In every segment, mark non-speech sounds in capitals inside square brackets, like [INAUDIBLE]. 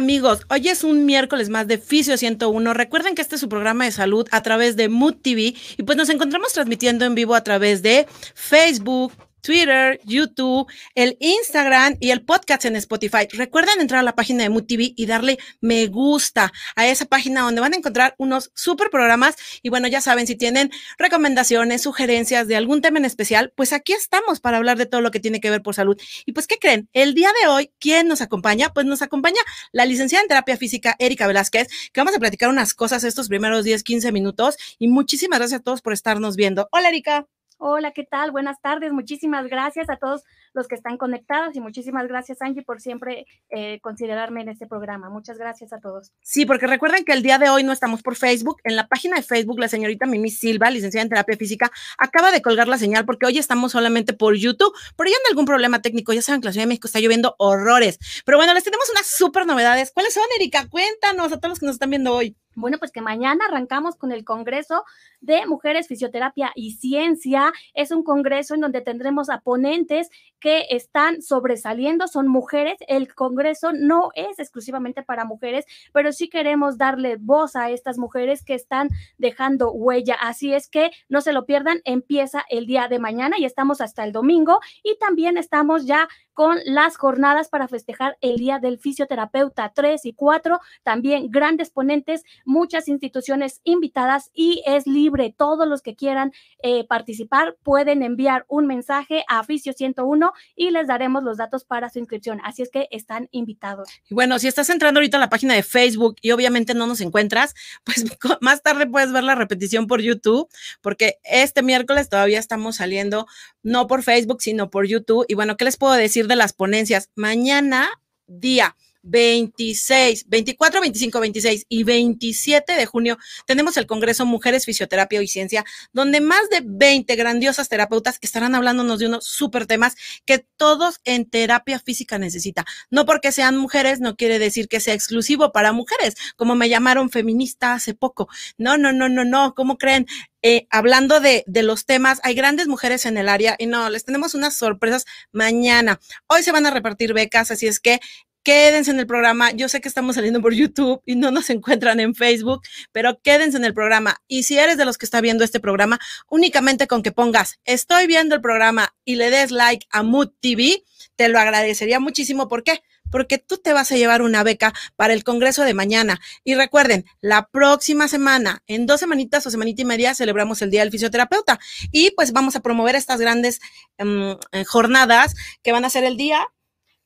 amigos? Hoy es un miércoles más de Fisio 101. Recuerden que este es su programa de salud a través de Mood TV y pues nos encontramos transmitiendo en vivo a través de Facebook, Twitter, YouTube, el Instagram y el podcast en Spotify. Recuerden entrar a la página de Mood TV y darle me gusta a esa página donde van a encontrar unos super programas. Y bueno, ya saben, si tienen recomendaciones, sugerencias de algún tema en especial, pues aquí estamos para hablar de todo lo que tiene que ver por salud. Y pues, ¿qué creen? El día de hoy, ¿quién nos acompaña? Pues nos acompaña la licenciada en terapia física, Erika Velázquez, que vamos a platicar unas cosas estos primeros 10, 15 minutos. Y muchísimas gracias a todos por estarnos viendo. Hola, Erika. Hola, ¿qué tal? Buenas tardes. Muchísimas gracias a todos los que están conectados y muchísimas gracias, Angie, por siempre eh, considerarme en este programa. Muchas gracias a todos. Sí, porque recuerden que el día de hoy no estamos por Facebook. En la página de Facebook, la señorita Mimi Silva, licenciada en terapia física, acaba de colgar la señal porque hoy estamos solamente por YouTube. Por ahí anda algún problema técnico. Ya saben que la Ciudad de México está lloviendo horrores. Pero bueno, les tenemos unas súper novedades. ¿Cuáles son, Erika? Cuéntanos a todos los que nos están viendo hoy. Bueno, pues que mañana arrancamos con el Congreso de Mujeres, Fisioterapia y Ciencia. Es un congreso en donde tendremos a ponentes que están sobresaliendo, son mujeres. El Congreso no es exclusivamente para mujeres, pero sí queremos darle voz a estas mujeres que están dejando huella. Así es que no se lo pierdan, empieza el día de mañana y estamos hasta el domingo y también estamos ya con las jornadas para festejar el Día del Fisioterapeuta 3 y 4, también grandes ponentes, muchas instituciones invitadas y es libre. Todos los que quieran eh, participar pueden enviar un mensaje a Fisio 101 y les daremos los datos para su inscripción. Así es que están invitados. Y bueno, si estás entrando ahorita a la página de Facebook y obviamente no nos encuentras, [LAUGHS] pues más tarde puedes ver la repetición por YouTube, porque este miércoles todavía estamos saliendo no por Facebook, sino por YouTube. Y bueno, ¿qué les puedo decir de las ponencias? Mañana, día 26, 24, 25, 26 y 27 de junio tenemos el Congreso Mujeres, Fisioterapia y Ciencia, donde más de 20 grandiosas terapeutas estarán hablándonos de unos súper temas que todos en terapia física necesita. No porque sean mujeres, no quiere decir que sea exclusivo para mujeres, como me llamaron feminista hace poco. No, no, no, no, no, ¿cómo creen? Eh, hablando de, de, los temas, hay grandes mujeres en el área y no, les tenemos unas sorpresas mañana. Hoy se van a repartir becas, así es que quédense en el programa. Yo sé que estamos saliendo por YouTube y no nos encuentran en Facebook, pero quédense en el programa. Y si eres de los que está viendo este programa, únicamente con que pongas estoy viendo el programa y le des like a Mood TV, te lo agradecería muchísimo. ¿Por qué? Porque tú te vas a llevar una beca para el Congreso de mañana. Y recuerden, la próxima semana, en dos semanitas o semanita y media, celebramos el Día del Fisioterapeuta. Y pues vamos a promover estas grandes um, jornadas que van a ser el día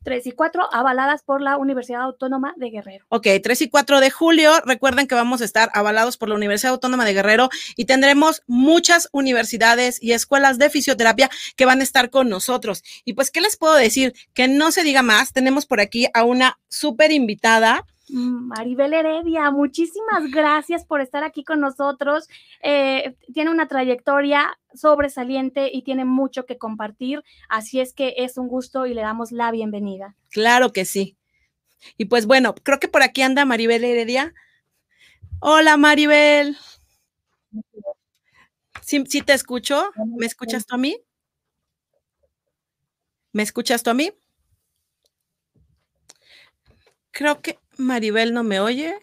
3 y 4, avaladas por la Universidad Autónoma de Guerrero. Ok, 3 y 4 de julio. Recuerden que vamos a estar avalados por la Universidad Autónoma de Guerrero y tendremos muchas universidades y escuelas de fisioterapia que van a estar con nosotros. Y pues, ¿qué les puedo decir? Que no se diga más. Tenemos por aquí a una súper invitada Maribel Heredia, muchísimas gracias por estar aquí con nosotros. Eh, tiene una trayectoria sobresaliente y tiene mucho que compartir, así es que es un gusto y le damos la bienvenida. Claro que sí. Y pues bueno, creo que por aquí anda Maribel Heredia. Hola Maribel. ¿Sí, sí te escucho? ¿Me escuchas tú a mí? ¿Me escuchas tú a mí? Creo que Maribel no me oye.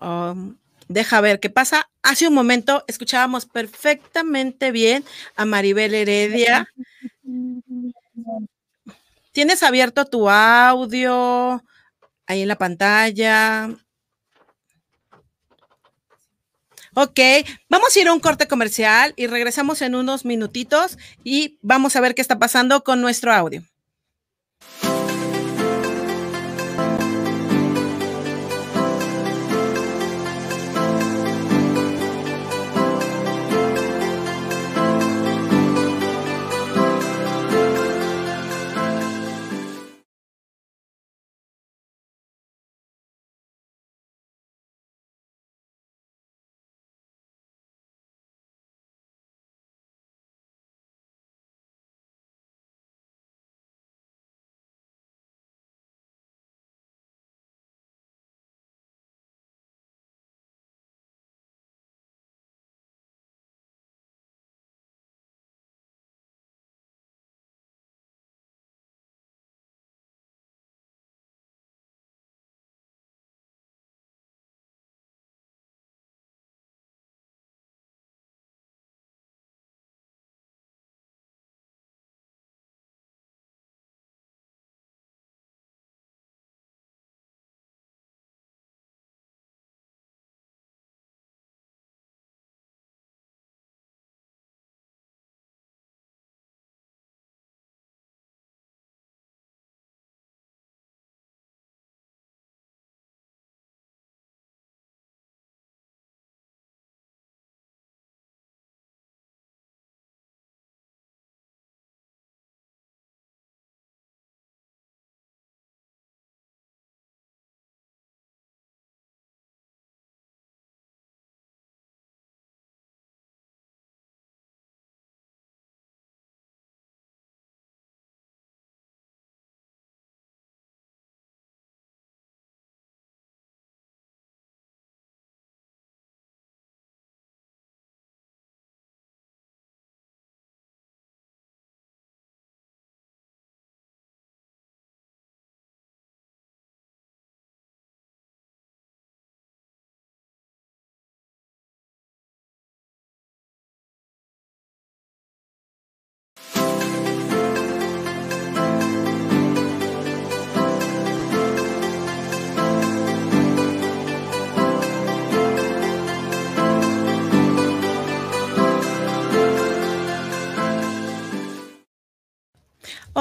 Um, deja ver qué pasa. Hace un momento escuchábamos perfectamente bien a Maribel Heredia. Tienes abierto tu audio ahí en la pantalla. Ok, vamos a ir a un corte comercial y regresamos en unos minutitos y vamos a ver qué está pasando con nuestro audio.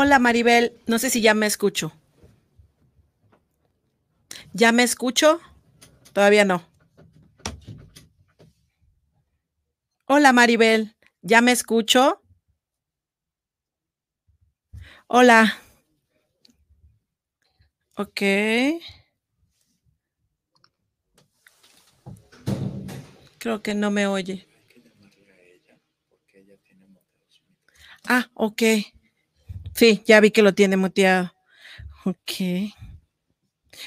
Hola Maribel, no sé si ya me escucho. ¿Ya me escucho? Todavía no. Hola Maribel, ¿ya me escucho? Hola. Ok. Creo que no me oye. Ah, ok. Sí, ya vi que lo tiene muteado. Ok.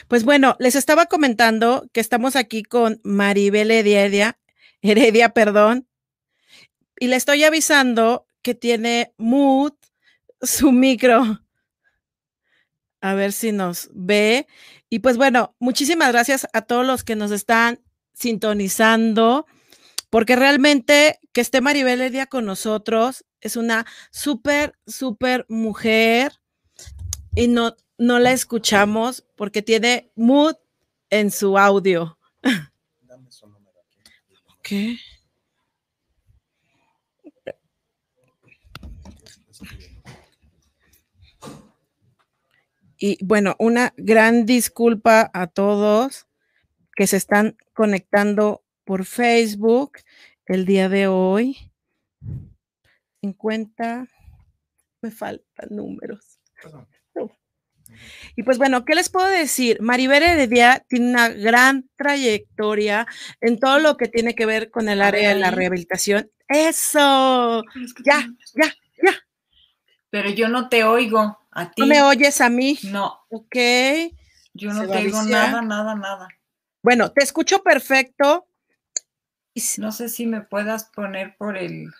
Pues bueno, les estaba comentando que estamos aquí con Maribel Heredia, Heredia, perdón, y le estoy avisando que tiene mood su micro. A ver si nos ve. Y pues bueno, muchísimas gracias a todos los que nos están sintonizando, porque realmente que esté Maribel Heredia con nosotros es una súper, súper mujer y no, no la escuchamos porque tiene mood en su audio. [LAUGHS] Dame su número aquí. Ok. Y bueno, una gran disculpa a todos que se están conectando por Facebook el día de hoy. 50, me faltan números. Y pues bueno, ¿qué les puedo decir? Maribel Heredia tiene una gran trayectoria en todo lo que tiene que ver con el área de la rehabilitación. Eso, ya, ya, ya. Pero yo no te oigo a ti. ¿No me oyes a mí? No. Ok. Yo no te oigo nada, nada, nada. Bueno, te escucho perfecto. No sé si me puedas poner por el.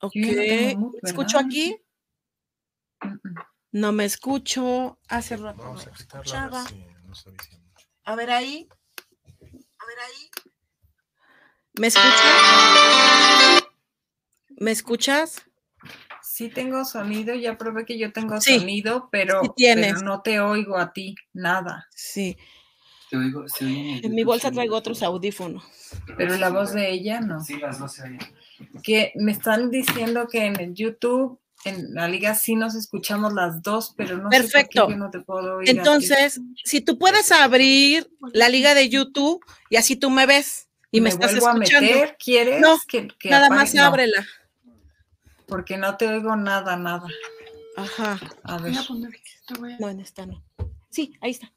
Ok. ¿Escucho aquí? No me escucho. Hace rato Vamos a escuchaba. A ver ahí. A ver ahí. ¿Me escuchas? ¿Me escuchas? Sí tengo sonido, ya probé que yo tengo sonido, pero, pero, no te oigo a ti, nada. Sí. Te oigo, en, mi bolsa traigo otros audífonos. Pero la voz de ella no. Sí, las dos se oyen. Que me están diciendo que en el YouTube en la liga sí nos escuchamos las dos, pero no Perfecto. sé por qué no te puedo oír. Entonces, si tú puedes abrir la liga de YouTube y así tú me ves y me, estás escuchando. A meter? ¿Quieres? No, nada más ábrela. Porque no te oigo nada, nada. Ajá. A ver. No, en esta no. Sí, ahí está.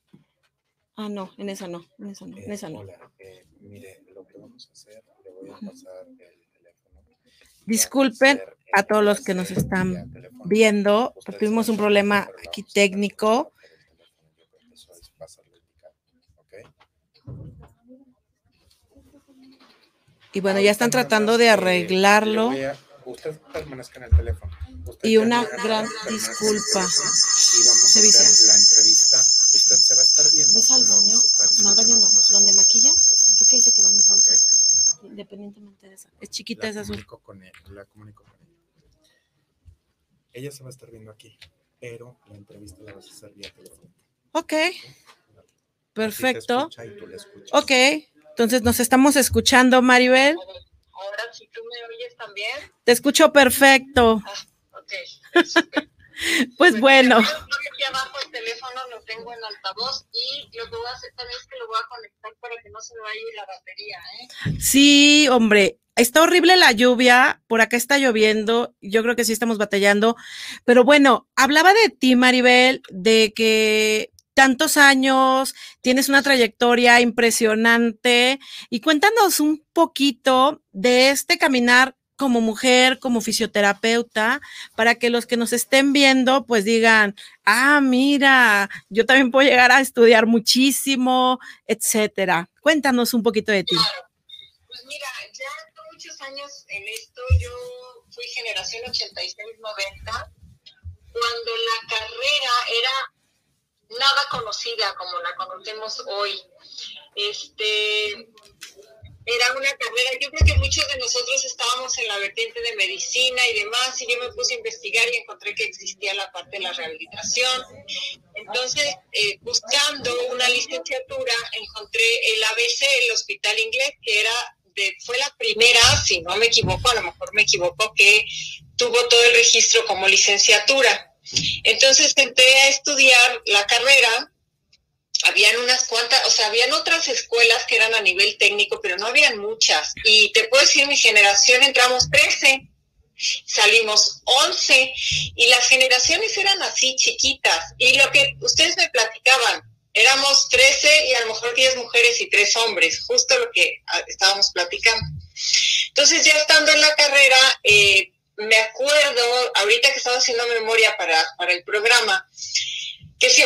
Ah, no, en esa no, en esa no, en esa no. Hola, eh, mire, lo que vamos a hacer, le voy a pasar el. Disculpen a todos los que nos están viendo, tuvimos un problema aquí técnico. Y bueno, ya están tratando de arreglarlo. Usted permanezca en el teléfono. y una gran disculpa. A hacer la entrevista. Usted se va a estar viendo. ¿Ves al baño? No, al baño no. ¿Dónde maquilla? Creo que ahí se quedó mi bolsa. Independientemente de esa. Es chiquita la esa azul. Con él, la comunico con ella. Ella se va a estar viendo aquí, pero la entrevista la vas a hacer vía teléfono. Ok. Perfecto. Ok. Entonces nos estamos escuchando, Maribel. Ahora, si tú me oyes también. Te escucho perfecto. Ah, ok. [LAUGHS] [LAUGHS] pues bueno. Aquí abajo el teléfono lo tengo en altavoz y lo que voy a hacer también es que lo voy a conectar para que no se me vaya la batería. ¿eh? Sí, hombre. Está horrible la lluvia, por acá está lloviendo, yo creo que sí estamos batallando, pero bueno, hablaba de ti, Maribel, de que tantos años, tienes una trayectoria impresionante y cuéntanos un poquito de este caminar como mujer, como fisioterapeuta, para que los que nos estén viendo pues digan, ah, mira, yo también puedo llegar a estudiar muchísimo, etcétera. Cuéntanos un poquito de ti. Pues mira, ya muchos años en esto, yo fui generación 86-90, cuando la carrera era nada conocida como la conocemos hoy. Este, era una carrera, yo creo que estábamos en la vertiente de medicina y demás, y yo me puse a investigar y encontré que existía la parte de la rehabilitación. Entonces, eh, buscando una licenciatura, encontré el ABC, el Hospital Inglés, que era de, fue la primera, si no me equivoco, a lo mejor me equivoco, que tuvo todo el registro como licenciatura. Entonces entré a estudiar la carrera, habían unas cuantas, o sea, habían otras escuelas que eran a nivel técnico, pero no habían muchas. Y te puedo decir, mi generación entramos 13, salimos 11 y las generaciones eran así chiquitas. Y lo que ustedes me platicaban, éramos 13 y a lo mejor 10 mujeres y 3 hombres, justo lo que ah, estábamos platicando. Entonces ya estando en la carrera, eh, me acuerdo, ahorita que estaba haciendo memoria para, para el programa, que sí,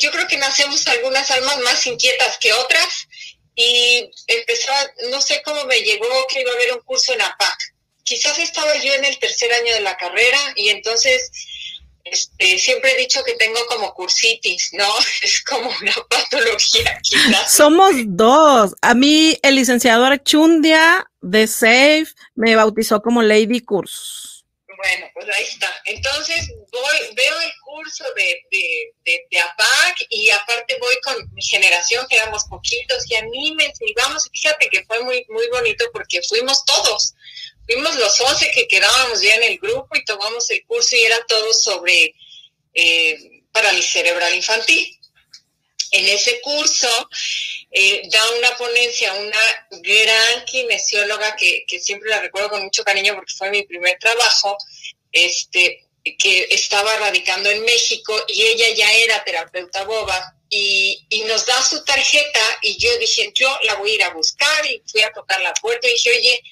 yo creo que nacemos algunas almas más inquietas que otras y empezó, no sé cómo me llegó que iba a haber un curso en APAC. Quizás estaba yo en el tercer año de la carrera y entonces este, siempre he dicho que tengo como cursitis, ¿no? [LAUGHS] Es como una patología. Somos dos. A mí el licenciado Archundia de SAFE me bautizó como Lady Cursus. Bueno, pues ahí está. Entonces voy, veo el curso de, de, de, APAC y aparte voy con mi generación, que éramos poquitos, y anímense y vamos, fíjate que fue muy, muy bonito porque fuimos todos fuimos los 11 que quedábamos ya en el grupo y tomamos el curso y era todo sobre eh, parálisis cerebral infantil. En ese curso eh, da una ponencia una gran kinesióloga que, siempre la recuerdo con mucho cariño porque fue mi primer trabajo, este, que estaba radicando en México y ella ya era terapeuta boba y, y, nos da su tarjeta y yo dije, yo la voy a ir a buscar y fui a tocar la puerta y dije, oye,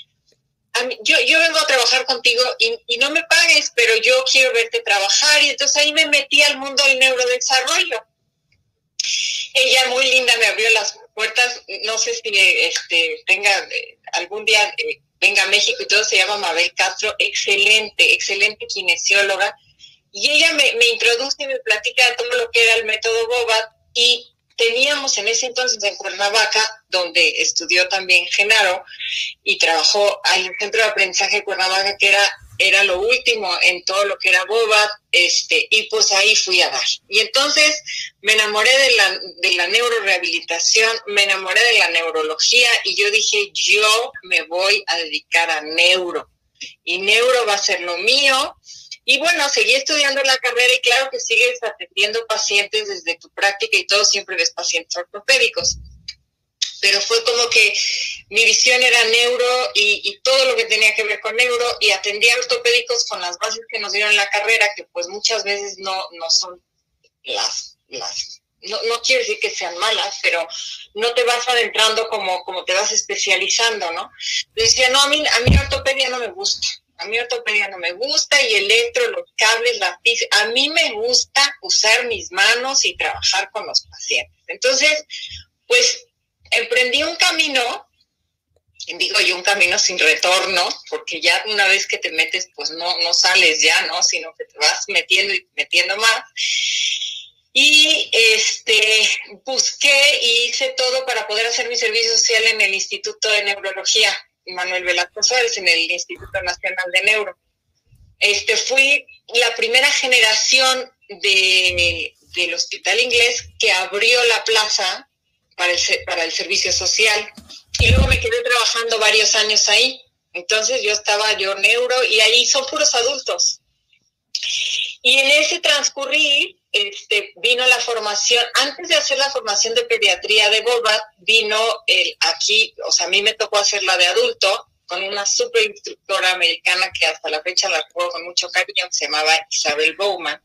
yo, yo vengo a trabajar contigo y, no me pagues, pero yo quiero verte trabajar. Y entonces ahí me metí al mundo del neurodesarrollo. Ella muy linda me abrió las puertas, no sé si este, tenga eh, algún día eh, venga a México y todo, se llama Mabel Castro, excelente, excelente kinesióloga. Y ella me, me introduce y me platica de todo lo que era el método Bobat y teníamos en ese entonces en Cuernavaca, donde estudió también Genaro y trabajó el centro de aprendizaje de Cuernavaca, que era, era lo último en todo lo que era Bobat, este, y pues ahí fui a dar. Y entonces me enamoré de la, de la neurorehabilitación, me enamoré de la neurología y yo dije, yo me voy a dedicar a neuro. Y neuro va a ser lo mío y bueno, seguí estudiando la carrera y claro que sigues atendiendo pacientes desde tu práctica y todo, siempre ves pacientes ortopédicos. Pero fue como que mi visión era neuro y, todo lo que tenía que ver con neuro y atendía ortopédicos con las bases que nos dieron en la carrera, que pues muchas veces no, no son las, las no, no quiero decir que sean malas, pero no te vas adentrando como, como te vas especializando, ¿no? decía, no, a mí, a mí ortopedia no me gusta a mí ortopedia no me gusta y electro, los cables, la física. A mí me gusta usar mis manos y trabajar con los pacientes. Entonces, pues emprendí un camino, digo yo un camino sin retorno, porque ya una vez que te metes, pues no, no sales ya, ¿no? Sino que te vas metiendo y metiendo más. Y este busqué y hice todo para poder hacer mi servicio social en el Instituto de Neurología Manuel Velasco Suárez en el Instituto Nacional de Neuro. Este, fui la primera generación de, del hospital inglés que abrió la plaza para el, para el servicio social y luego me quedé trabajando varios años ahí. Entonces yo estaba yo neuro y ahí son puros adultos. Y en ese transcurrir este, vino la formación, antes de hacer la formación de pediatría de Boba, vino el, aquí, o sea, a mí me tocó hacer la de adulto con una super instructora americana que hasta la fecha la recuerdo con mucho cariño, que se llamaba Isabel Bowman.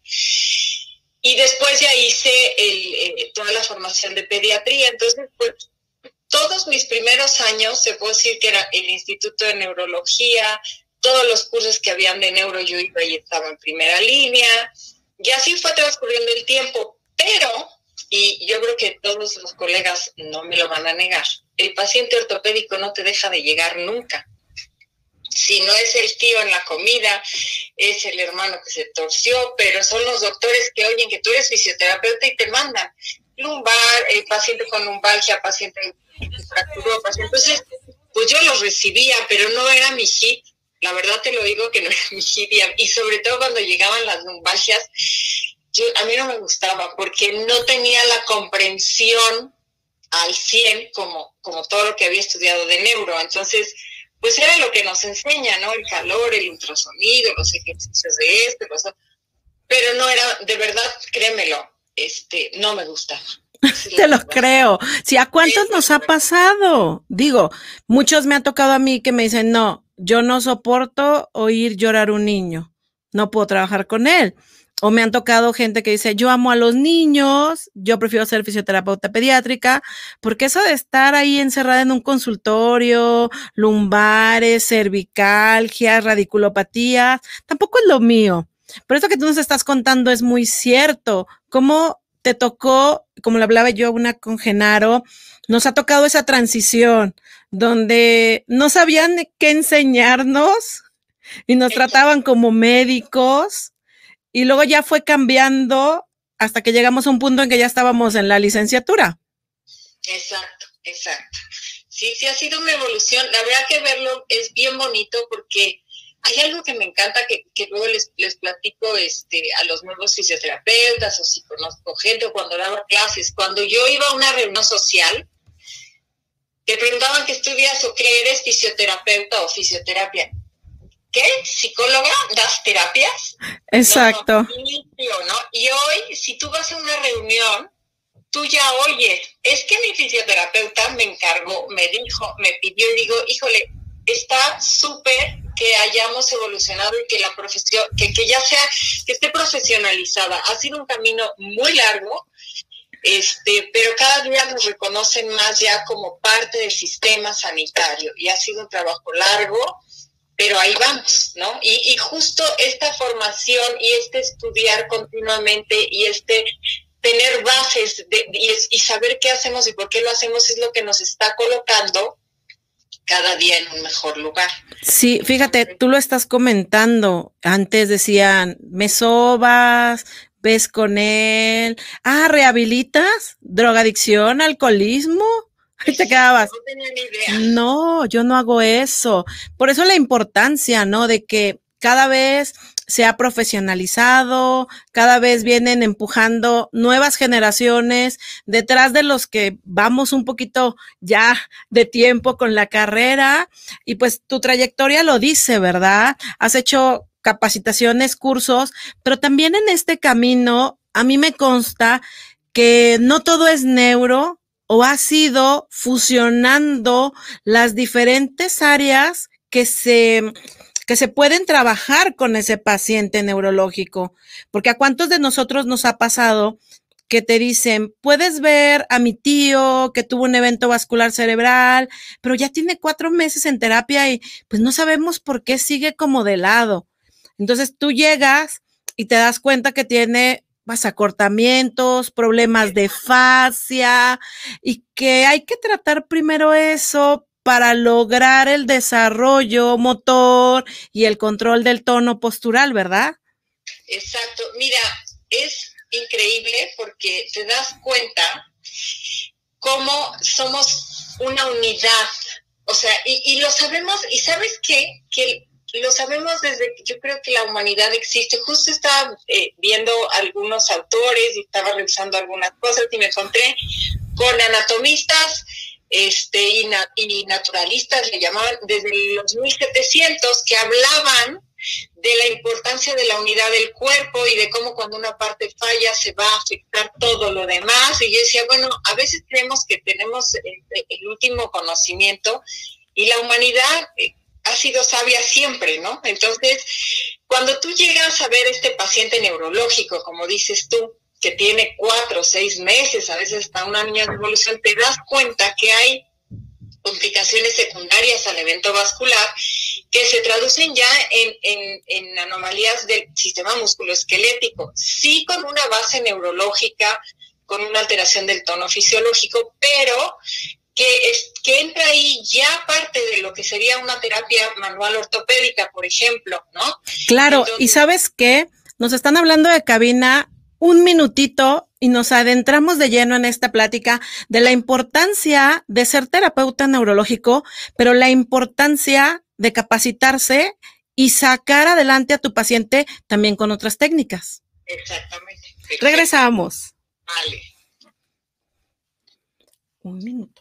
Y después ya hice el, toda la formación de pediatría. Entonces, pues, todos mis primeros años, se puede decir que era el Instituto de Neurología, todos los cursos que habían de neuro, yo iba y estaba en primera línea, y así fue transcurriendo el tiempo, pero, y yo creo que todos los colegas no me lo van a negar, el paciente ortopédico no te deja de llegar nunca. Si no es el tío en la comida, es el hermano que se torció, pero son los doctores que oyen que tú eres fisioterapeuta y te mandan lumbar, el paciente con lumbalgia, paciente fracturó, paciente. Entonces, pues yo los recibía, pero no era mi hit la verdad te lo digo que no [LAUGHS] era mi hit y sobre todo cuando llegaban las lumbalgias, a mí no me gustaba porque no tenía la comprensión al 100 como, como todo lo que había estudiado de neuro. Entonces, pues era lo que nos enseña, ¿no? El calor, el ultrasonido, los ejercicios de este, pero no era, de verdad, créemelo, este, no me gustaba. [LAUGHS] Te lo creo. Si a cuántos nos ha pasado. Digo, muchos me ha tocado a mí que me dicen, no, yo no soporto oír llorar un niño. No puedo trabajar con él. O me han tocado gente que dice, yo amo a los niños, yo prefiero ser fisioterapeuta pediátrica, porque eso de estar ahí encerrada en un consultorio, lumbares, cervicalgia, radiculopatía, tampoco es lo mío. Pero eso que tú nos estás contando es muy cierto. ¿Cómo te tocó, como le hablaba yo una con Genaro, nos ha tocado esa transición donde no sabían qué enseñarnos y nos trataban como médicos y luego ya fue cambiando hasta que llegamos a un punto en que ya estábamos en la licenciatura. Exacto, exacto. Sí, sí ha sido una evolución. La verdad que verlo es bien bonito porque hay algo que me encanta que, luego les, les, platico este, a los nuevos fisioterapeutas o si conozco gente o cuando daba clases. Cuando yo iba a una reunión social, te preguntaban qué estudias o qué eres fisioterapeuta o fisioterapia. ¿Qué? ¿Psicóloga? ¿Das terapias? Exacto. Y hoy, si tú vas a una reunión, tú ya oyes, es que mi fisioterapeuta me encargó, me dijo, me pidió y digo, híjole, está súper que hayamos evolucionado y que la profesión, que, que ya sea, que esté profesionalizada. Ha sido un camino muy largo, este, pero cada día nos reconocen más ya como parte del sistema sanitario y ha sido un trabajo largo, pero ahí vamos, ¿no? Y, y justo esta formación y este estudiar continuamente y este tener bases de, y, y saber qué hacemos y por qué lo hacemos es lo que nos está colocando cada día en un mejor lugar. Sí, fíjate, tú lo estás comentando. Antes decían, me sobas, ves con él. Ah, rehabilitas, drogadicción, alcoholismo. [LAUGHS] Ahí te quedabas. No tenía ni idea. No, yo no hago eso. Por eso la importancia, ¿no? De que cada vez se ha profesionalizado, cada vez vienen empujando nuevas generaciones detrás de los que vamos un poquito ya de tiempo con la carrera y pues tu trayectoria lo dice, ¿verdad? Has hecho capacitaciones, cursos, pero también en este camino a mí me consta que no todo es neuro o ha sido fusionando las diferentes áreas que se que se pueden trabajar con ese paciente neurológico, porque a cuántos de nosotros nos ha pasado que te dicen, puedes ver a mi tío que tuvo un evento vascular cerebral, pero ya tiene cuatro meses en terapia y pues no sabemos por qué sigue como de lado. Entonces tú llegas y te das cuenta que tiene vas acortamientos, problemas de fascia y que hay que tratar primero eso para lograr el desarrollo motor y el control del tono postural, ¿verdad? Exacto. Mira, es increíble porque te das cuenta cómo somos una unidad. O sea, y, lo sabemos, y sabes qué, que lo sabemos desde que yo creo que la humanidad existe. Justo estaba eh, viendo algunos autores y estaba revisando algunas cosas y me encontré con anatomistas este, y, naturalistas le llamaban desde los 1700 que hablaban de la importancia de la unidad del cuerpo y de cómo cuando una parte falla se va a afectar todo lo demás. Y yo decía, bueno, a veces creemos que tenemos el, último conocimiento y la humanidad eh, ha sido sabia siempre, ¿no? Entonces, cuando tú llegas a ver este paciente neurológico, como dices tú, que tiene cuatro o seis meses, a veces hasta un año de evolución, te das cuenta que hay complicaciones secundarias al evento vascular que se traducen ya en, anomalías del sistema musculoesquelético, sí con una base neurológica, con una alteración del tono fisiológico, pero que, es, que entra ahí ya parte de lo que sería una terapia manual ortopédica, por ejemplo, ¿no? Claro, y sabes qué, nos están hablando de cabina un minutito y nos adentramos de lleno en esta plática de la importancia de ser terapeuta neurológico, pero la importancia de capacitarse y sacar adelante a tu paciente también con otras técnicas. Exactamente. Regresamos. Vale. Un minuto.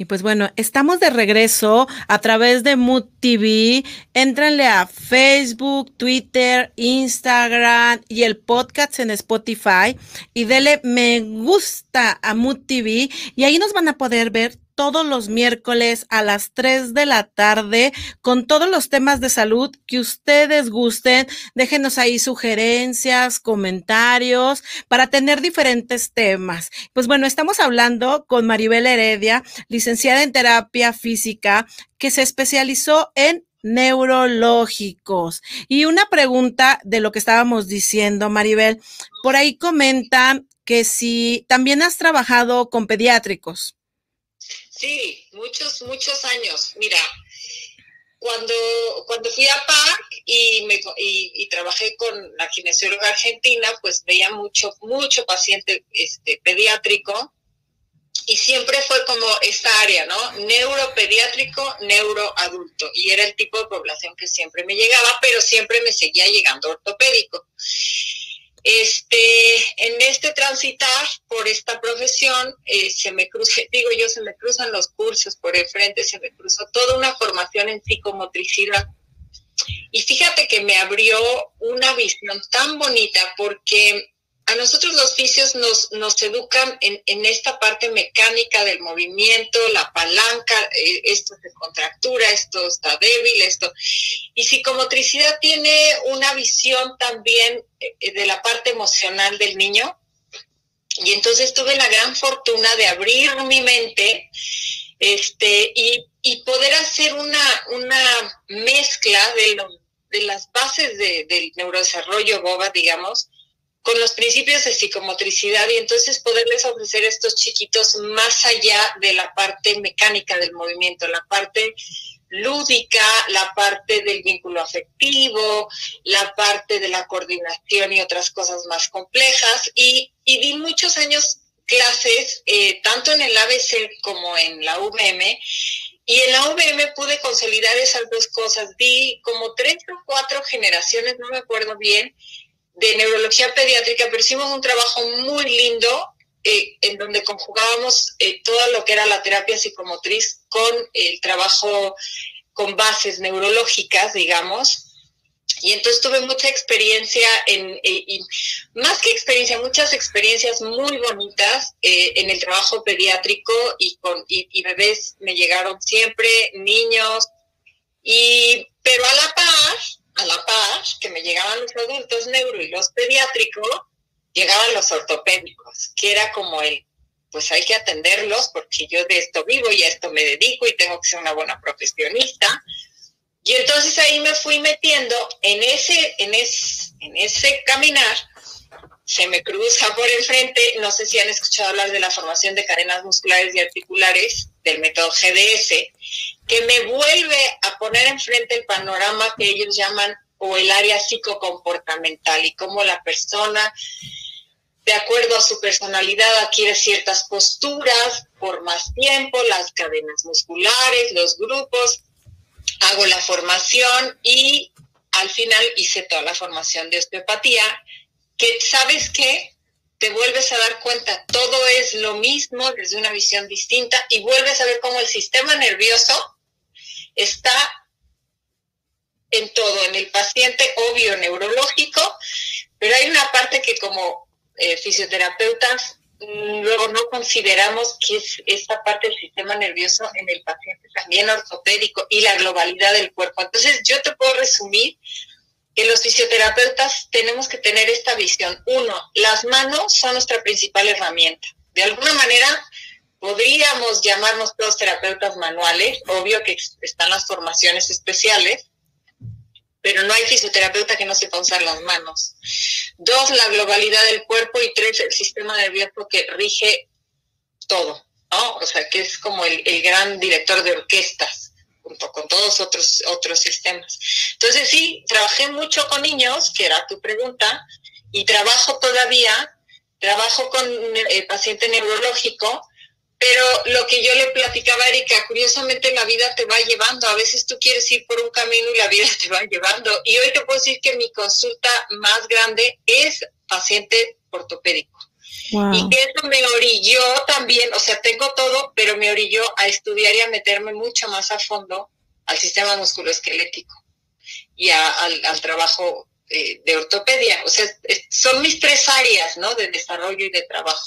Y pues bueno, estamos de regreso a través de Mood TV. Éntrenle a Facebook, Twitter, Instagram y el podcast en Spotify y dele me gusta a Mood TV y ahí nos van a poder ver todos los miércoles a las 3 de la tarde con todos los temas de salud que ustedes gusten. Déjenos ahí sugerencias, comentarios para tener diferentes temas. Pues bueno, estamos hablando con Maribel Heredia, licenciada en terapia física, que se especializó en neurológicos. Y una pregunta de lo que estábamos diciendo, Maribel, por ahí comentan que si también has trabajado con pediátricos. Sí, muchos, muchos años. Mira, cuando, cuando fui a PAC y, me, y, trabajé con la kinesióloga argentina, pues veía mucho, mucho paciente este, pediátrico y siempre fue como esta área, ¿no? Neuropediátrico, neuroadulto. Y era el tipo de población que siempre me llegaba, pero siempre me seguía llegando ortopédico. Este, en este transitar por esta profesión, eh, se me cruza, [LAUGHS] digo yo, se me cruzan los cursos por el frente, se me cruzó toda una formación en psicomotricidad. Y fíjate que me abrió una visión tan bonita porque a nosotros los fisios nos, nos educan en, en, esta parte mecánica del movimiento, la palanca, eh, esto se contractura, esto está débil, esto. Y psicomotricidad tiene una visión también eh, de la parte emocional del niño. Y entonces tuve la gran fortuna de abrir mi mente este, y, y poder hacer una, una mezcla de, lo, de las bases de, del neurodesarrollo BOBA, digamos, con los principios de psicomotricidad y entonces poderles ofrecer a estos chiquitos más allá de la parte mecánica del movimiento, la parte lúdica, la parte del vínculo afectivo, la parte de la coordinación y otras cosas más complejas. Y, di muchos años clases, eh, tanto en el ABC como en la UVM, y en la UVM pude consolidar esas dos cosas. Di como tres o cuatro generaciones, no me acuerdo bien, de neurología pediátrica, pero hicimos un trabajo muy lindo eh, en donde conjugábamos eh, todo lo que era la terapia psicomotriz con el trabajo con bases neurológicas, digamos. Y entonces tuve mucha experiencia, en, eh, más que experiencia, muchas experiencias muy bonitas en el trabajo pediátrico y, con, y, bebés me llegaron siempre, niños, y, pero a la par, a la par que me llegaban los adultos neuro y los pediátricos, llegaban los ortopédicos, que era como el, pues hay que atenderlos porque yo de esto vivo y a esto me dedico y tengo que ser una buena profesionista. Y entonces ahí me fui metiendo en ese, en ese, en ese caminar, se me cruza por enfrente, no sé si han escuchado hablar de la formación de cadenas musculares y articulares, del método GDS, que me vuelve a poner enfrente el panorama que ellos llaman o el área psicocomportamental y cómo la persona, de acuerdo a su personalidad, adquiere ciertas posturas por más tiempo, las cadenas musculares, los grupos, hago la formación y al final hice toda la formación de osteopatía, que sabes qué, te vuelves a dar cuenta, todo es lo mismo desde una visión distinta y vuelves a ver cómo el sistema nervioso está en todo, en el paciente obvio neurológico, pero hay una parte que como eh, fisioterapeutas mm, luego no consideramos que es esta parte del sistema nervioso en el paciente también ortopédico y la globalidad del cuerpo. Entonces yo te puedo resumir los fisioterapeutas tenemos que tener esta visión. Uno, las manos son nuestra principal herramienta. De alguna manera podríamos llamarnos todos terapeutas manuales, obvio que están las formaciones especiales, pero no hay fisioterapeuta que no sepa usar las manos. Dos, la globalidad del cuerpo y tres, el sistema nervioso que rige todo, ¿no? O sea, que es como el, gran director de orquestas junto con todos otros otros sistemas. Entonces sí, trabajé mucho con niños, que era tu pregunta, y trabajo todavía, trabajo con el eh, paciente neurológico, pero lo que yo le platicaba a Erika, curiosamente la vida te va llevando. A veces tú quieres ir por un camino y la vida [LAUGHS] te va llevando. Y hoy te puedo decir que mi consulta más grande es paciente ortopédico. Y que eso me orilló también, o sea, tengo todo, pero me orilló a estudiar y a meterme mucho más a fondo al sistema musculoesquelético y al, trabajo eh, de ortopedia. O sea, son mis tres áreas, ¿no? De desarrollo y de trabajo.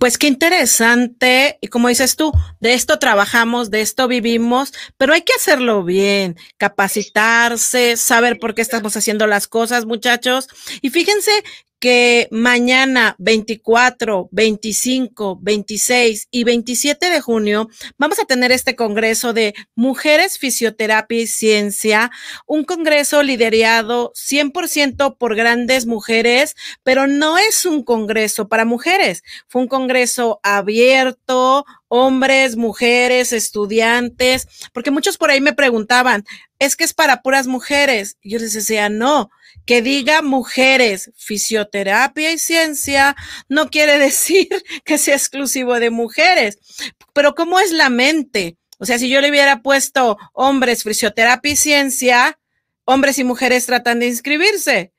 Pues qué interesante, y como dices tú, de esto trabajamos, de esto vivimos, pero hay que hacerlo bien, capacitarse, saber por qué estamos haciendo las cosas, muchachos. Y fíjense que mañana 24, 25, 26 y 27 de junio vamos a tener este congreso de Mujeres, Fisioterapia y Ciencia, un congreso liderado 100% por grandes mujeres, pero no es un congreso para mujeres, fue un congreso abierto, hombres, mujeres, estudiantes, porque muchos por ahí me preguntaban, es que es para puras mujeres. Yo les decía, no, que diga mujeres, fisioterapia y ciencia no quiere [LAUGHS] decir que sea exclusivo de mujeres. Pero ¿cómo es la mente? O sea, si yo le hubiera puesto hombres, fisioterapia y ciencia, hombres y mujeres tratan de inscribirse.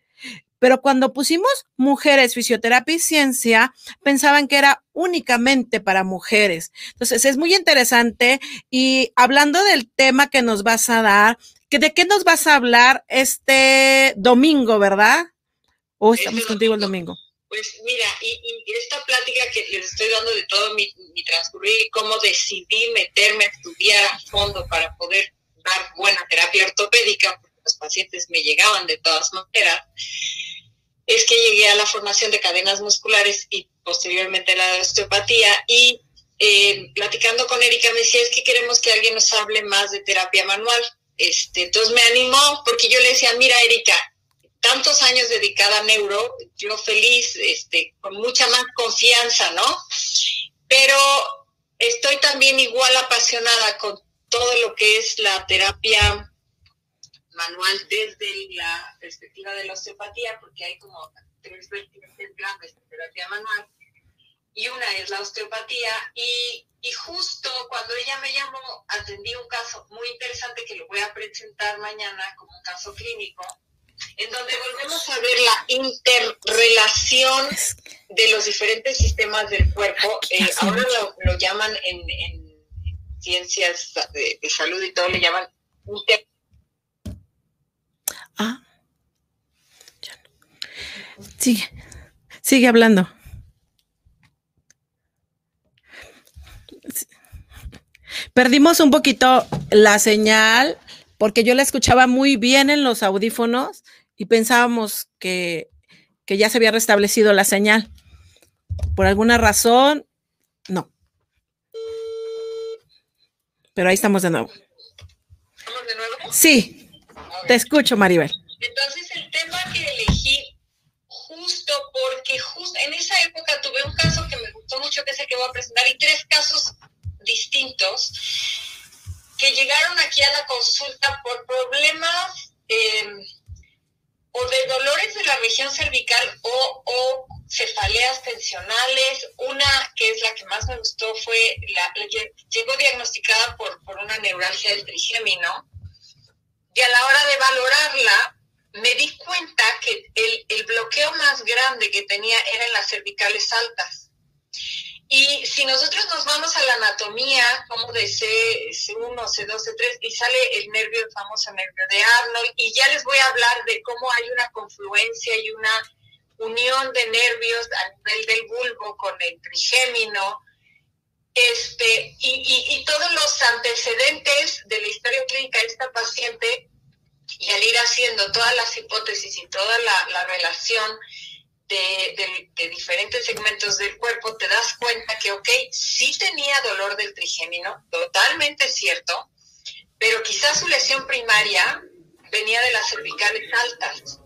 Pero cuando pusimos mujeres, fisioterapia y ciencia, pensaban que era únicamente para mujeres. Entonces, es muy interesante y hablando del tema que nos vas a dar, ¿De qué nos vas a hablar este domingo, verdad? ¿O este estamos contigo el domingo? Pues mira, y, esta plática que les estoy dando de todo mi, transcurrir y cómo decidí meterme a estudiar a fondo para poder dar buena terapia ortopédica, porque los pacientes me llegaban de todas maneras, es que llegué a la formación de cadenas musculares y posteriormente la osteopatía y eh, platicando con Erika me decía, es que queremos que alguien nos hable más de terapia manual este, entonces me animó porque yo le decía, mira Erika, tantos años dedicada a neuro, yo feliz, este, con mucha más confianza, ¿no? Pero estoy también igual apasionada con todo lo que es la terapia manual desde la perspectiva de la osteopatía, porque hay como tres vertientes grandes de terapia manual y una es la osteopatía. Y, justo cuando ella me llamó, atendí un caso muy interesante que lo voy a presentar mañana como un caso clínico, en donde volvemos a ver la interrelación de los diferentes sistemas del cuerpo. Eh, ahora lo, llaman en, ciencias de, salud y todo, le llaman inter Ah. Sigue, sigue hablando. Perdimos un poquito la señal porque yo la escuchaba muy bien en los audífonos y pensábamos que, ya se había restablecido la señal. Por alguna razón, no. Pero ahí estamos de nuevo. ¿Estamos de nuevo? Sí, te escucho, Maribel. Entonces, el tema que elegí justo porque justo en esa época tuve un caso que me gustó mucho, que es el que voy a presentar, y tres casos distintos que llegaron aquí a la consulta por problemas em, o de dolores de la región cervical o, cefaleas tensionales. Una que es la que más me gustó fue, la, llegó diagnosticada por, por una neuralgia del trigémino y a la hora de valorarla me di cuenta que el, bloqueo más grande que tenía era las cervicales altas. Y si nosotros nos vamos a la anatomía, como de C, 1 C2, C3, y sale el nervio, el famoso nervio de Arnold, y ya les voy a hablar de cómo hay una confluencia y una unión de nervios a nivel del bulbo con el trigémino, este, y, y, todos los antecedentes de la historia clínica de esta paciente, y al ir haciendo todas las hipótesis y toda la, la relación, de, diferentes segmentos del cuerpo, te das cuenta que, ok, sí tenía dolor del trigémino, totalmente cierto, pero quizás su lesión primaria venía de las cervicales altas.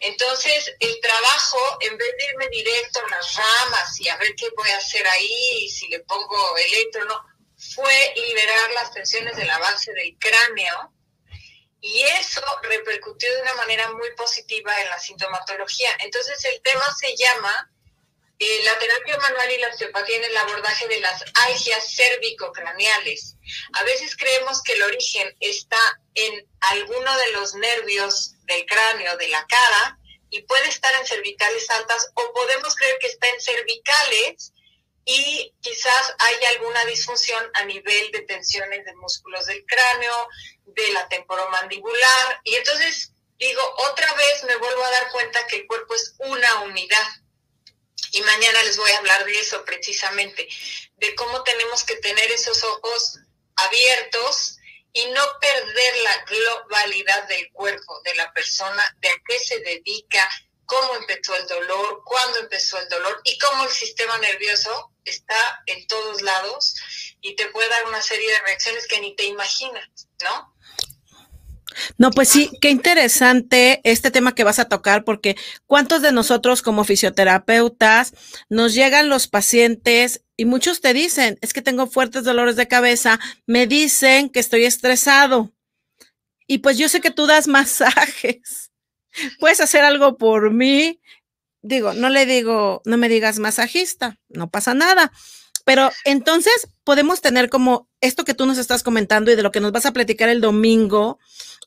Entonces, el trabajo, en vez de irme directo a las ramas y a ver qué voy a hacer ahí, si le pongo electro, no, fue liberar las tensiones de la base del cráneo y eso repercutió de una manera muy positiva en la sintomatología. Entonces el tema se llama eh, la terapia manual y la osteopatía en el abordaje de las algias cérvico-craneales. A veces creemos que el origen está en alguno de los nervios del cráneo, de la cara, y puede estar en cervicales altas o podemos creer que está en cervicales y quizás hay alguna disfunción a nivel de tensiones de músculos del cráneo, de la temporomandibular y entonces digo, otra vez me vuelvo a dar cuenta que el cuerpo es una unidad. Y mañana les voy a hablar de eso precisamente, de cómo tenemos que tener esos ojos abiertos y no perder la globalidad del cuerpo de la persona, de a qué se dedica, cómo empezó el dolor, cuándo empezó el dolor y cómo el sistema nervioso está en todos lados y te puede dar una serie de reacciones que ni te imaginas, ¿no? No, pues sí, qué interesante este tema que vas a tocar, porque ¿cuántos de nosotros como fisioterapeutas nos llegan los pacientes y muchos te dicen, es que tengo fuertes dolores de cabeza, me dicen que estoy estresado. Y pues yo sé que tú das [LAUGHS] masajes. Puedes hacer algo por mí. Digo, no le digo, no me digas masajista, no pasa nada. Pero entonces podemos tener como esto que tú nos estás comentando y de lo que nos vas a platicar el domingo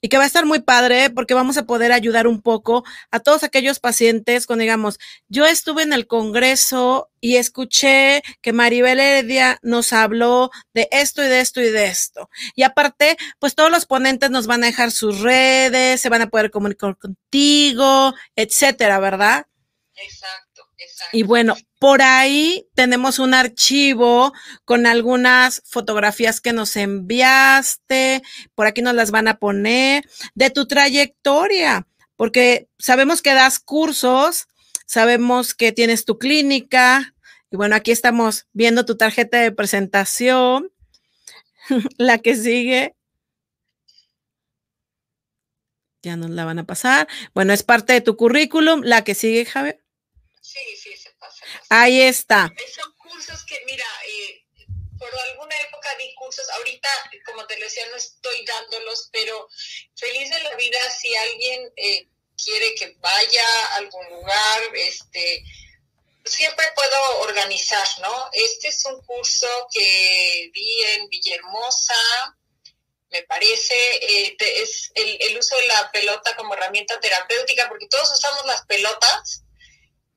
y que va a estar muy padre porque vamos a poder ayudar un poco a todos aquellos pacientes con, digamos, yo estuve en el Congreso y escuché que Maribel Heredia nos habló de esto y de esto y de esto. Y aparte, pues todos los ponentes nos van a dejar sus redes, se van a poder comunicar contigo, etcétera, ¿verdad? Exacto. Y bueno, por ahí tenemos un archivo con algunas fotografías que nos enviaste, por aquí nos las van a poner, de tu trayectoria, porque sabemos que das cursos, sabemos que tienes tu clínica, y bueno, aquí estamos viendo tu tarjeta de presentación, [LAUGHS] la que sigue. Ya nos la van a pasar. Bueno, es parte de tu currículum. La que sigue, Javier. Sí, sí, se pasa. Ahí está. Son cursos que, mira, eh, por alguna época di cursos, ahorita, como te decía, no estoy dándolos, pero feliz de la vida si alguien eh, quiere que vaya a algún lugar, este, siempre puedo organizar, ¿no? Este es un curso que vi en Villahermosa, me parece, eh, es el, el, uso de la pelota como herramienta terapéutica, porque todos usamos las pelotas,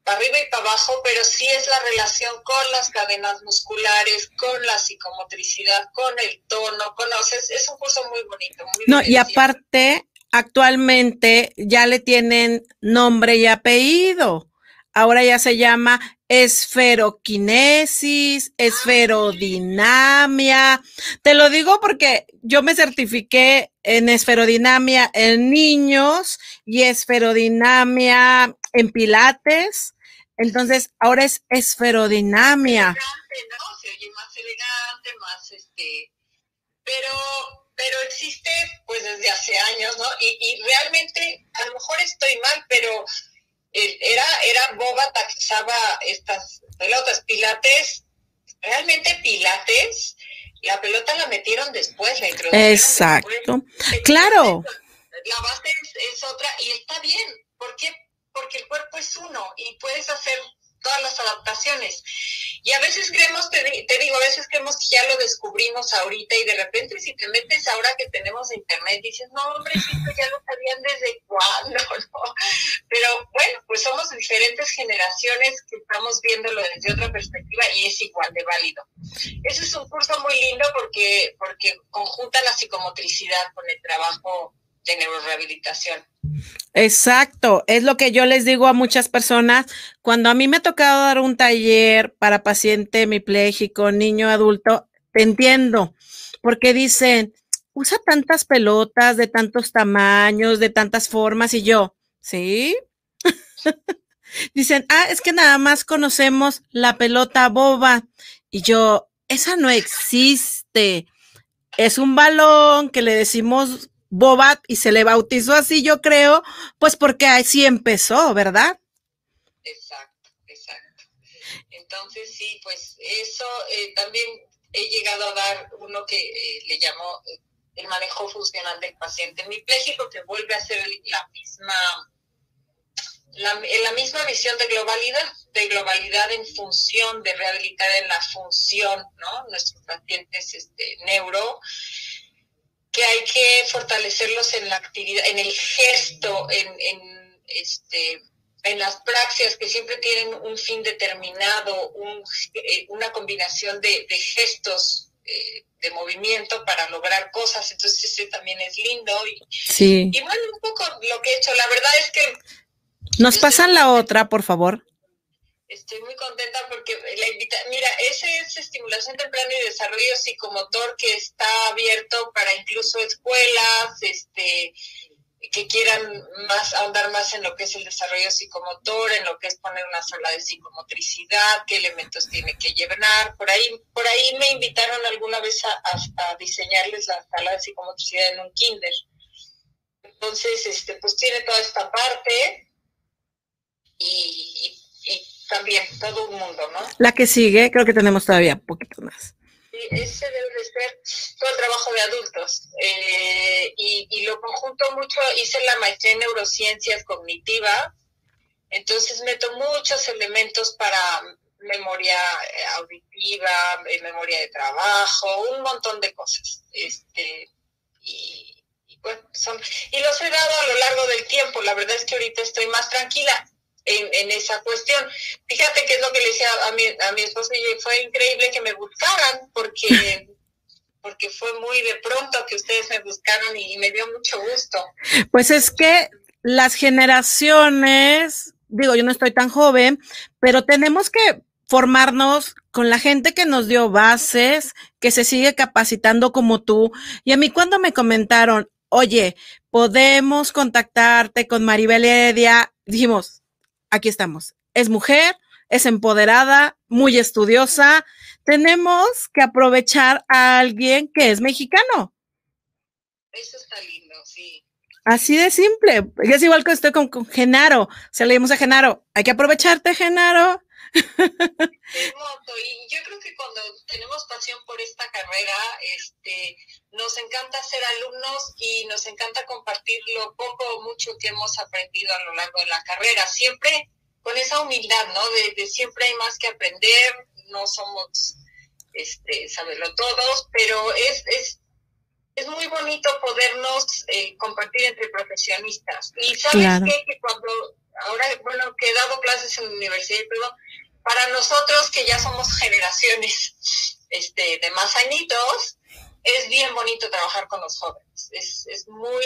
para arriba y para abajo, pero sí es la relación con las cadenas musculares, con la psicomotricidad, con el tono, con, o sea, es, un curso muy bonito. no, y aparte, actualmente ya le tienen nombre y apellido. Ahora ya se llama esferoquinesis, esferodinamia. Te lo digo porque yo me certifiqué en esferodinamia en niños y esferodinamia en pilates. Entonces, ahora es esferodinamia. ¿no? Se oye más elegante, más este, pero, pero existe pues desde hace años, ¿no? Y, y realmente, a lo mejor estoy mal, pero eh, era, era Boba taxaba estas pelotas, pilates, realmente pilates, la pelota la metieron después, la introdujeron Exacto, claro. La base es otra y está bien, ¿por qué? Porque el cuerpo es uno y puedes hacer todas las adaptaciones. Y a veces creemos, te, digo, a veces creemos que ya lo descubrimos ahorita y de repente si te metes ahora que tenemos internet, dices, no, hombre, esto ya lo sabían desde cuándo, [LAUGHS] ¿no? Pero bueno, pues somos diferentes generaciones que estamos viéndolo desde otra perspectiva y es igual de válido. Ese es un curso muy lindo porque, porque conjunta la psicomotricidad con el trabajo de neurorehabilitación. Exacto, es lo que yo les digo a muchas personas. Cuando a mí me ha tocado dar un taller para paciente hemipléjico, niño adulto, te entiendo, porque dicen, usa tantas pelotas de tantos tamaños, de tantas formas, y yo, ¿sí? [LAUGHS] dicen, ah, es que nada más conocemos la pelota boba, y yo, esa no existe. Es un balón que le decimos Bobat y se le bautizó así, yo creo, pues porque así empezó, ¿verdad? Exacto, exacto. Entonces, sí, pues eso eh, también he llegado a dar uno que eh, le llamo eh, el manejo funcional del paciente hemipléjico, que vuelve a ser la misma, la, la misma visión de globalidad, de globalidad en función, de rehabilitar en la función, ¿no? Nuestros pacientes este, neuro que hay que fortalecerlos en la actividad, en el gesto, en, este, en las praxias que siempre tienen un fin determinado, eh, una combinación de, gestos eh, de movimiento para lograr cosas, entonces ese también es lindo. Y, sí. y bueno, un poco lo que he hecho, la verdad es que... Nos pasan la otra, por favor. Estoy muy contenta porque la invita mira, ese es estimulación temprana y desarrollo psicomotor que está abierto para incluso escuelas, este, que quieran más ahondar más en lo que es el desarrollo psicomotor, en lo que es poner una sala de psicomotricidad, qué elementos tiene que llenar. Por ahí, por ahí me invitaron alguna vez a, diseñarles la sala de psicomotricidad en un kinder. Entonces, este, pues tiene toda esta parte y, también todo un mundo, ¿no? La que sigue, creo que tenemos todavía un poquito más ese debe de ser todo el trabajo de adultos. Eh, y, lo conjunto mucho, hice la maestría en neurociencias cognitiva, entonces meto muchos elementos para memoria eh, auditiva, eh, memoria de trabajo, un montón de cosas. Este, y, y, son, y los he dado a lo largo del tiempo. La verdad es que ahorita estoy más tranquila en, esa cuestión. Fíjate que es lo que le decía a mi, a mi esposo y fue increíble que me buscaran porque [LAUGHS] porque fue muy de pronto que ustedes me buscaron y, me dio mucho gusto. Pues es que las generaciones, digo, yo no estoy tan joven, pero tenemos que formarnos con la gente que nos dio bases, que se sigue capacitando como tú. Y a mí cuando me comentaron, oye, podemos contactarte con Maribel Edia, dijimos, aquí estamos. Es mujer, es empoderada, muy estudiosa. Tenemos que aprovechar a alguien que es mexicano. Eso está lindo, sí. Así de simple. Es igual que estoy con, Genaro. O sea, le dimos a Genaro, hay que aprovecharte, Genaro. Y yo creo que cuando tenemos pasión por esta carrera, este, nos encanta ser alumnos y nos encanta compartir lo poco o mucho que hemos aprendido a lo largo de la carrera. Siempre con esa humildad, ¿no? De, siempre hay más que aprender, no somos, este, saberlo todos, pero es, es, es muy bonito podernos eh, compartir entre profesionistas. Y sabes qué? que cuando, ahora, bueno, que he dado clases en la universidad, pero para nosotros que ya somos generaciones este, de más añitos, es bien bonito trabajar con los jóvenes. Es, es muy,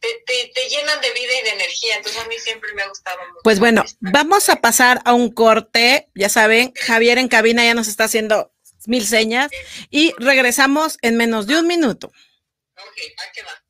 te, te, llenan de vida y de energía. Entonces a mí siempre me ha gustado mucho. Pues bueno, vamos a pasar a un corte. Ya saben, Javier en cabina ya nos está haciendo mil señas y regresamos en menos de un minuto. Ok, va.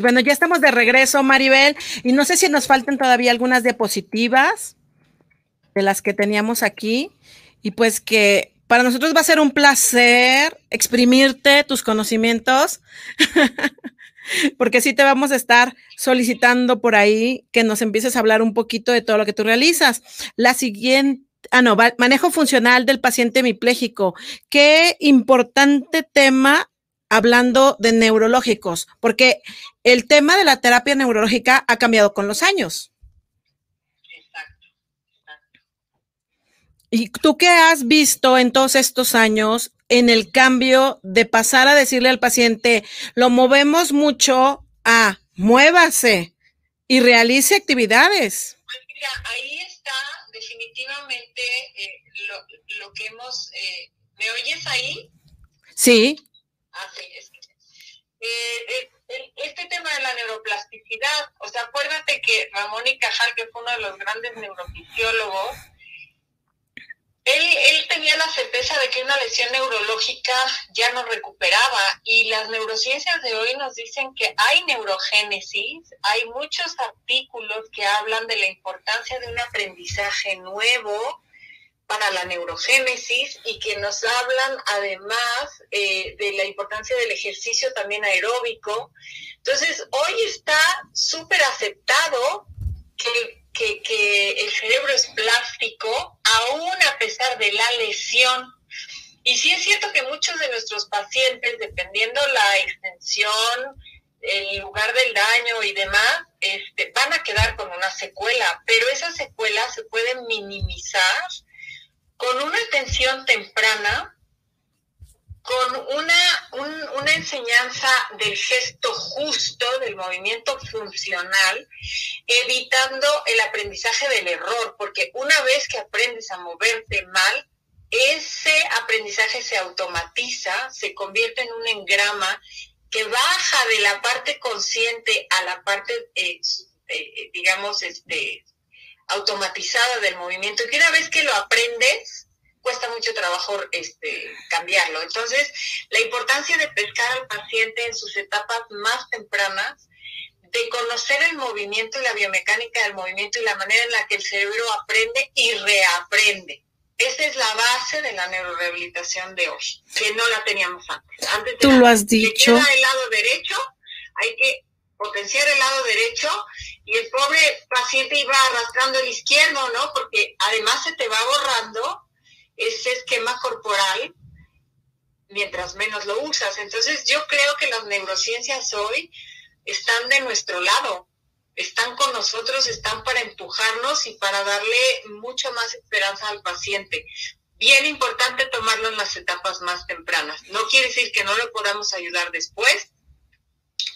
Pues bueno, ya estamos de regreso, Maribel, y no sé si nos faltan todavía algunas diapositivas de las que teníamos aquí, y pues que para nosotros va a ser un placer exprimirte tus conocimientos, [LAUGHS] porque sí te vamos a estar solicitando por ahí que nos empieces a hablar un poquito de todo lo que tú realizas. La siguiente ah, no, manejo funcional del paciente hemipléjico. Qué importante tema hablando de neurológicos, porque el tema de la terapia neurológica ha cambiado con los años. Exacto. ¿Y tú qué has visto en todos estos años en el cambio de pasar a decirle al paciente, lo movemos mucho a muévase y realice actividades? Pues mira, ahí está definitivamente eh, lo, que hemos... Eh, ¿Me oyes ahí? Sí. Eh, este tema de la neuroplasticidad, o sea, acuérdate que Ramón y Cajal, que fue uno de los grandes neurofisiólogos, él, tenía la certeza de que una lesión neurológica ya no recuperaba y las neurociencias de hoy nos dicen que hay neurogénesis, hay muchos artículos que hablan de la importancia de un aprendizaje nuevo para la neurogénesis y que nos hablan además eh, de la importancia del ejercicio también aeróbico. Entonces, hoy está súper aceptado que que, el cerebro es plástico, aún a pesar de la lesión. Y sí es cierto que muchos de nuestros pacientes, dependiendo la extensión, el lugar del daño y demás, este, van a quedar con una secuela, pero esa secuela se puede minimizar con una atención temprana con una, una enseñanza del gesto justo, del movimiento funcional, evitando el aprendizaje del error, porque una vez que aprendes a moverte mal, ese aprendizaje se automatiza, se convierte en un engrama que baja de la parte consciente a la parte, eh, eh, digamos, este, automatizada del movimiento. Y una vez que lo aprendes, cuesta mucho trabajo este, cambiarlo. Entonces, la importancia de pescar al paciente en sus etapas más tempranas, de conocer el movimiento y la biomecánica del movimiento y la manera en la que el cerebro aprende y reaprende. Esa es la base de la neurorehabilitación de hoy, que no la teníamos antes. antes Tú lo has dicho. Queda el lado derecho, hay que potenciar el lado derecho y el pobre paciente iba arrastrando el izquierdo, ¿no? Porque además se te va borrando ese esquema corporal mientras menos lo usas. Entonces yo creo que las neurociencias hoy están de nuestro lado, están con nosotros, están para empujarnos y para darle mucha más esperanza al paciente. Bien importante tomarlo en las etapas más tempranas. No quiere decir que no lo podamos ayudar después,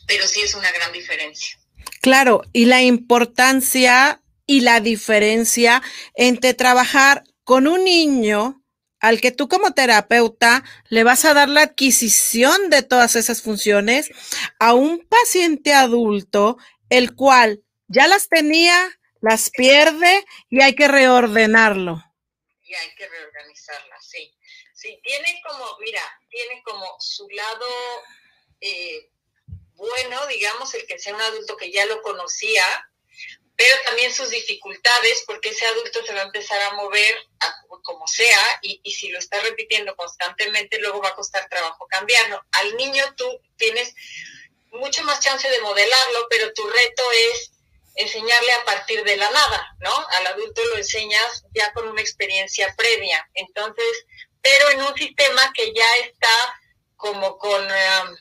pero sí es una gran diferencia. Claro, y la importancia y la diferencia entre trabajar con un niño al que tú como terapeuta le vas a dar la adquisición de todas esas funciones a un paciente adulto, el cual ya las tenía, las pierde y hay que reordenarlo. Y hay que reorganizarla, sí. Sí, tiene como, mira, tiene como su lado eh, bueno, digamos, el que sea un adulto que ya lo conocía, pero también sus dificultades, porque ese adulto se va a empezar a mover como sea, y, y, si lo está repitiendo constantemente, luego va a costar trabajo cambiarlo. Al niño tú tienes mucho más chance de modelarlo, pero tu reto es enseñarle a partir de la nada, ¿no? Al adulto lo enseñas ya con una experiencia previa. Entonces, pero en un sistema que ya está como con, um,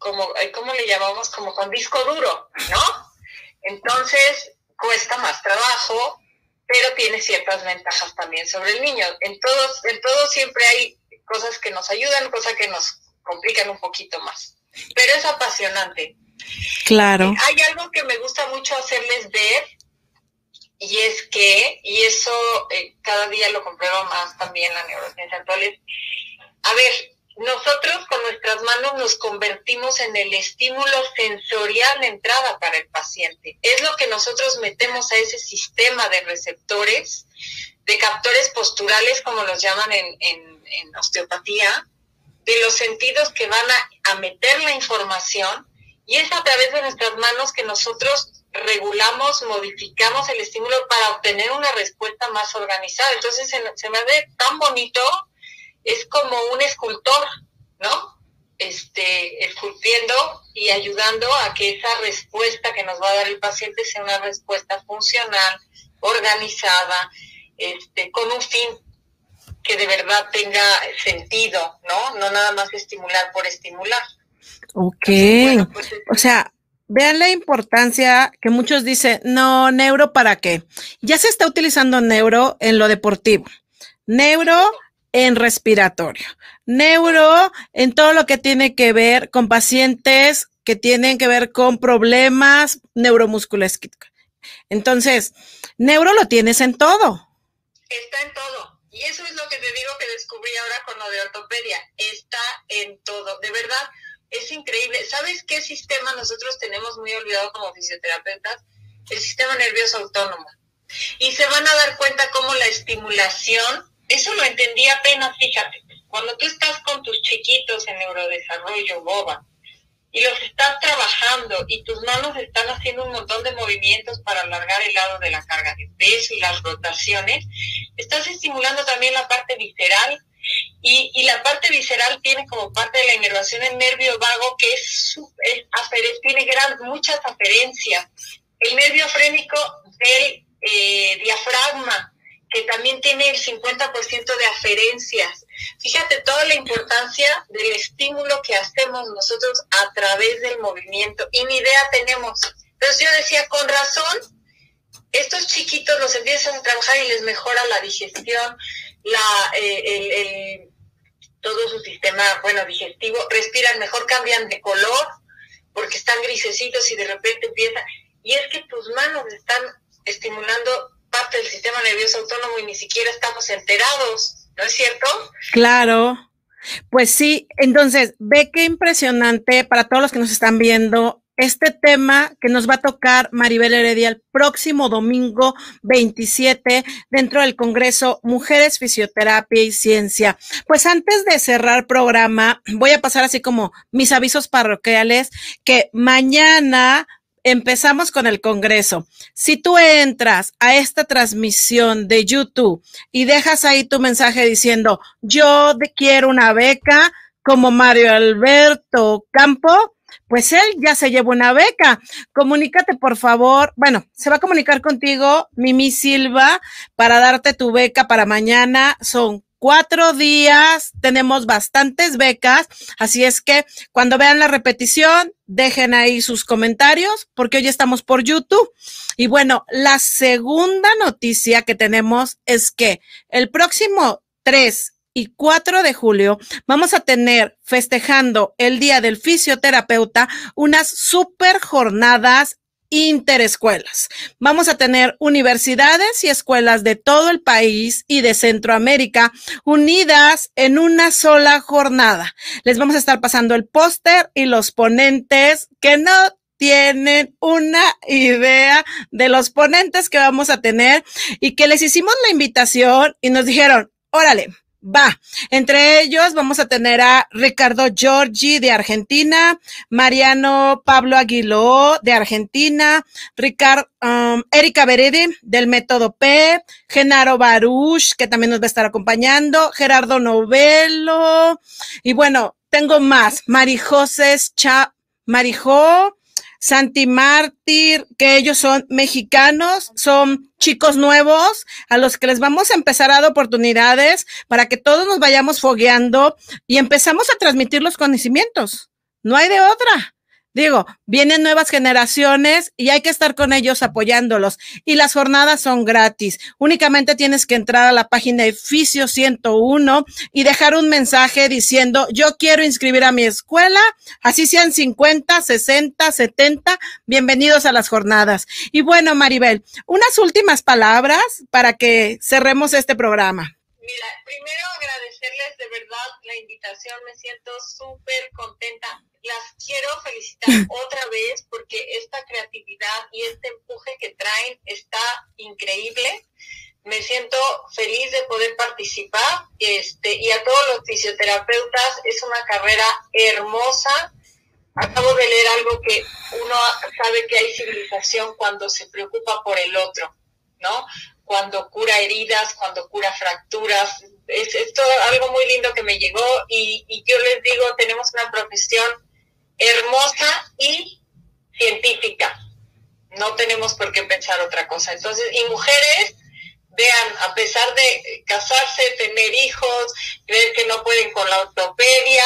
como, eh, ¿cómo le llamamos? Como con disco duro, ¿no? Entonces, cuesta más trabajo, pero tiene ciertas ventajas también sobre el niño. En todos, en todo siempre hay cosas que nos ayudan, cosas que nos complican un poquito más. Pero es apasionante. Claro. Hay algo que me gusta mucho hacerles ver y es que, y eso eh, cada día lo compruebo más también la neurociencia actual, es, a ver, nosotros con nuestras manos nos convertimos en el estímulo sensorial de entrada para el paciente. Es lo que nosotros metemos a ese sistema de receptores, de captores posturales, como los llaman en, osteopatía, de los sentidos que van a, meter la información y es a través de nuestras manos que nosotros regulamos, modificamos el estímulo para obtener una respuesta más organizada. Entonces se, me ve tan bonito es como un escultor, ¿no? Este, esculpiendo y ayudando a que esa respuesta que nos va a dar el paciente sea una respuesta funcional, organizada, este, con un fin que de verdad tenga sentido, ¿no? No nada más estimular por estimular. Ok. Pues, o sea, vean la importancia que muchos dicen, no, neuro para qué. Ya se está utilizando neuro en lo deportivo. Neuro en respiratorio, neuro en todo lo que tiene que ver con pacientes que tienen que ver con problemas neuromusculoesqueléticos. Entonces, neuro lo tienes en todo. Está en todo. Y eso es lo que te digo que descubrí ahora con lo de ortopedia. Está en todo. De verdad, es increíble. ¿Sabes qué sistema nosotros tenemos muy olvidado como fisioterapeutas? El sistema nervioso autónomo. Y se van a dar cuenta cómo la estimulación eso lo entendí apenas, fíjate, cuando tú estás con tus chiquitos en neurodesarrollo, boba, y los estás trabajando y tus manos están haciendo un montón de movimientos para alargar el lado de la carga de peso y las rotaciones, estás estimulando también la parte visceral y, la parte visceral tiene como parte de la inervación el nervio vago que es, es tiene gran, muchas aferencias. El nervio frénico del eh, diafragma, que también tiene el 50% de aferencias. Fíjate toda la importancia del estímulo que hacemos nosotros a través del movimiento. Y ni idea tenemos. Entonces yo decía, con razón, estos chiquitos los empiezan a trabajar y les mejora la digestión, la, eh, todo su sistema, bueno, digestivo, respiran mejor, cambian de color, porque están grisecitos y de repente empiezan. Y es que tus manos están estimulando parte del sistema nervioso autónomo y ni siquiera estamos enterados, ¿no es cierto? Claro. Pues sí, entonces, ve qué impresionante para todos los que nos están viendo este tema que nos va a tocar Maribel Heredia el próximo domingo 27 dentro del Congreso Mujeres, Fisioterapia y Ciencia. Pues antes de cerrar programa, voy a pasar así como mis avisos parroquiales que mañana empezamos con el Congreso. Si tú entras a esta transmisión de YouTube y dejas ahí tu mensaje diciendo, yo quiero una beca como Mario Alberto Campo, pues él ya se llevó una beca. Comunícate, por favor. Bueno, se va a comunicar contigo Mimi Silva para darte tu beca para mañana. Son cuatro días, tenemos bastantes becas, así es que cuando vean la repetición, dejen ahí sus comentarios, porque hoy estamos por YouTube. Y bueno, la segunda noticia que tenemos es que el próximo 3 y 4 de julio vamos a tener festejando el Día del Fisioterapeuta unas super jornadas interescuelas. Vamos a tener universidades y escuelas de todo el país y de Centroamérica unidas en una sola jornada. Les vamos a estar pasando el póster y los ponentes que no tienen una idea de los ponentes que vamos a tener y que les hicimos la invitación y nos dijeron, órale, Va, entre ellos vamos a tener a Ricardo Giorgi de Argentina, Mariano Pablo Aguiló de Argentina, Ricard, um, Erika Beredi del Método P, Genaro Baruch, que también nos va a estar acompañando, Gerardo Novelo, y bueno, tengo más, Marijose Cha, Marijó, Santi Mártir, que ellos son mexicanos, son chicos nuevos a los que les vamos a empezar a dar oportunidades para que todos nos vayamos fogueando y empezamos a transmitir los conocimientos. No hay de otra. Digo, vienen nuevas generaciones y hay que estar con ellos apoyándolos. Y las jornadas son gratis. Únicamente tienes que entrar a la página de Fisio 101 y dejar un mensaje diciendo, yo quiero inscribir a mi escuela, así sean 50, 60, 70, bienvenidos a las jornadas. Y bueno, Maribel, unas últimas palabras para que cerremos este programa. Mira, primero agradecerles de verdad la invitación, me siento súper contenta las quiero otra vez porque esta creatividad y este empuje que traen está increíble. Me siento feliz de poder participar este, y a todos los fisioterapeutas es una carrera hermosa. Acabo de leer algo que uno sabe que hay civilización cuando se preocupa por el otro, ¿no? Cuando cura heridas, cuando cura fracturas. Es, esto algo muy lindo que me llegó y, y yo les digo, tenemos una profesión hermosa y científica. No tenemos por qué pensar otra cosa. Entonces, y mujeres, vean, a pesar de casarse, tener hijos, creer que no pueden con la ortopedia,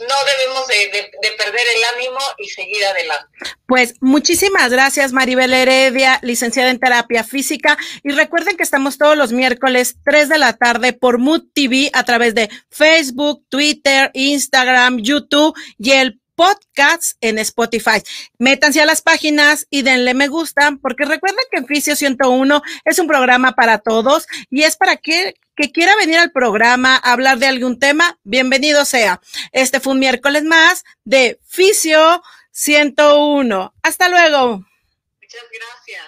no debemos de, perder el ánimo y seguir adelante. Pues muchísimas gracias Maribel Heredia, licenciada en terapia física. Y recuerden que estamos todos los miércoles 3 de la tarde por Mood TV a través de Facebook, Twitter, Instagram, YouTube y el podcasts en Spotify. Métanse a las páginas y denle me gusta, porque recuerden que Fisio 101 es un programa para todos y es para que que quiera venir al programa a hablar de algún tema, bienvenido sea. Este fue un miércoles más de Fisio 101. Hasta luego. Muchas gracias.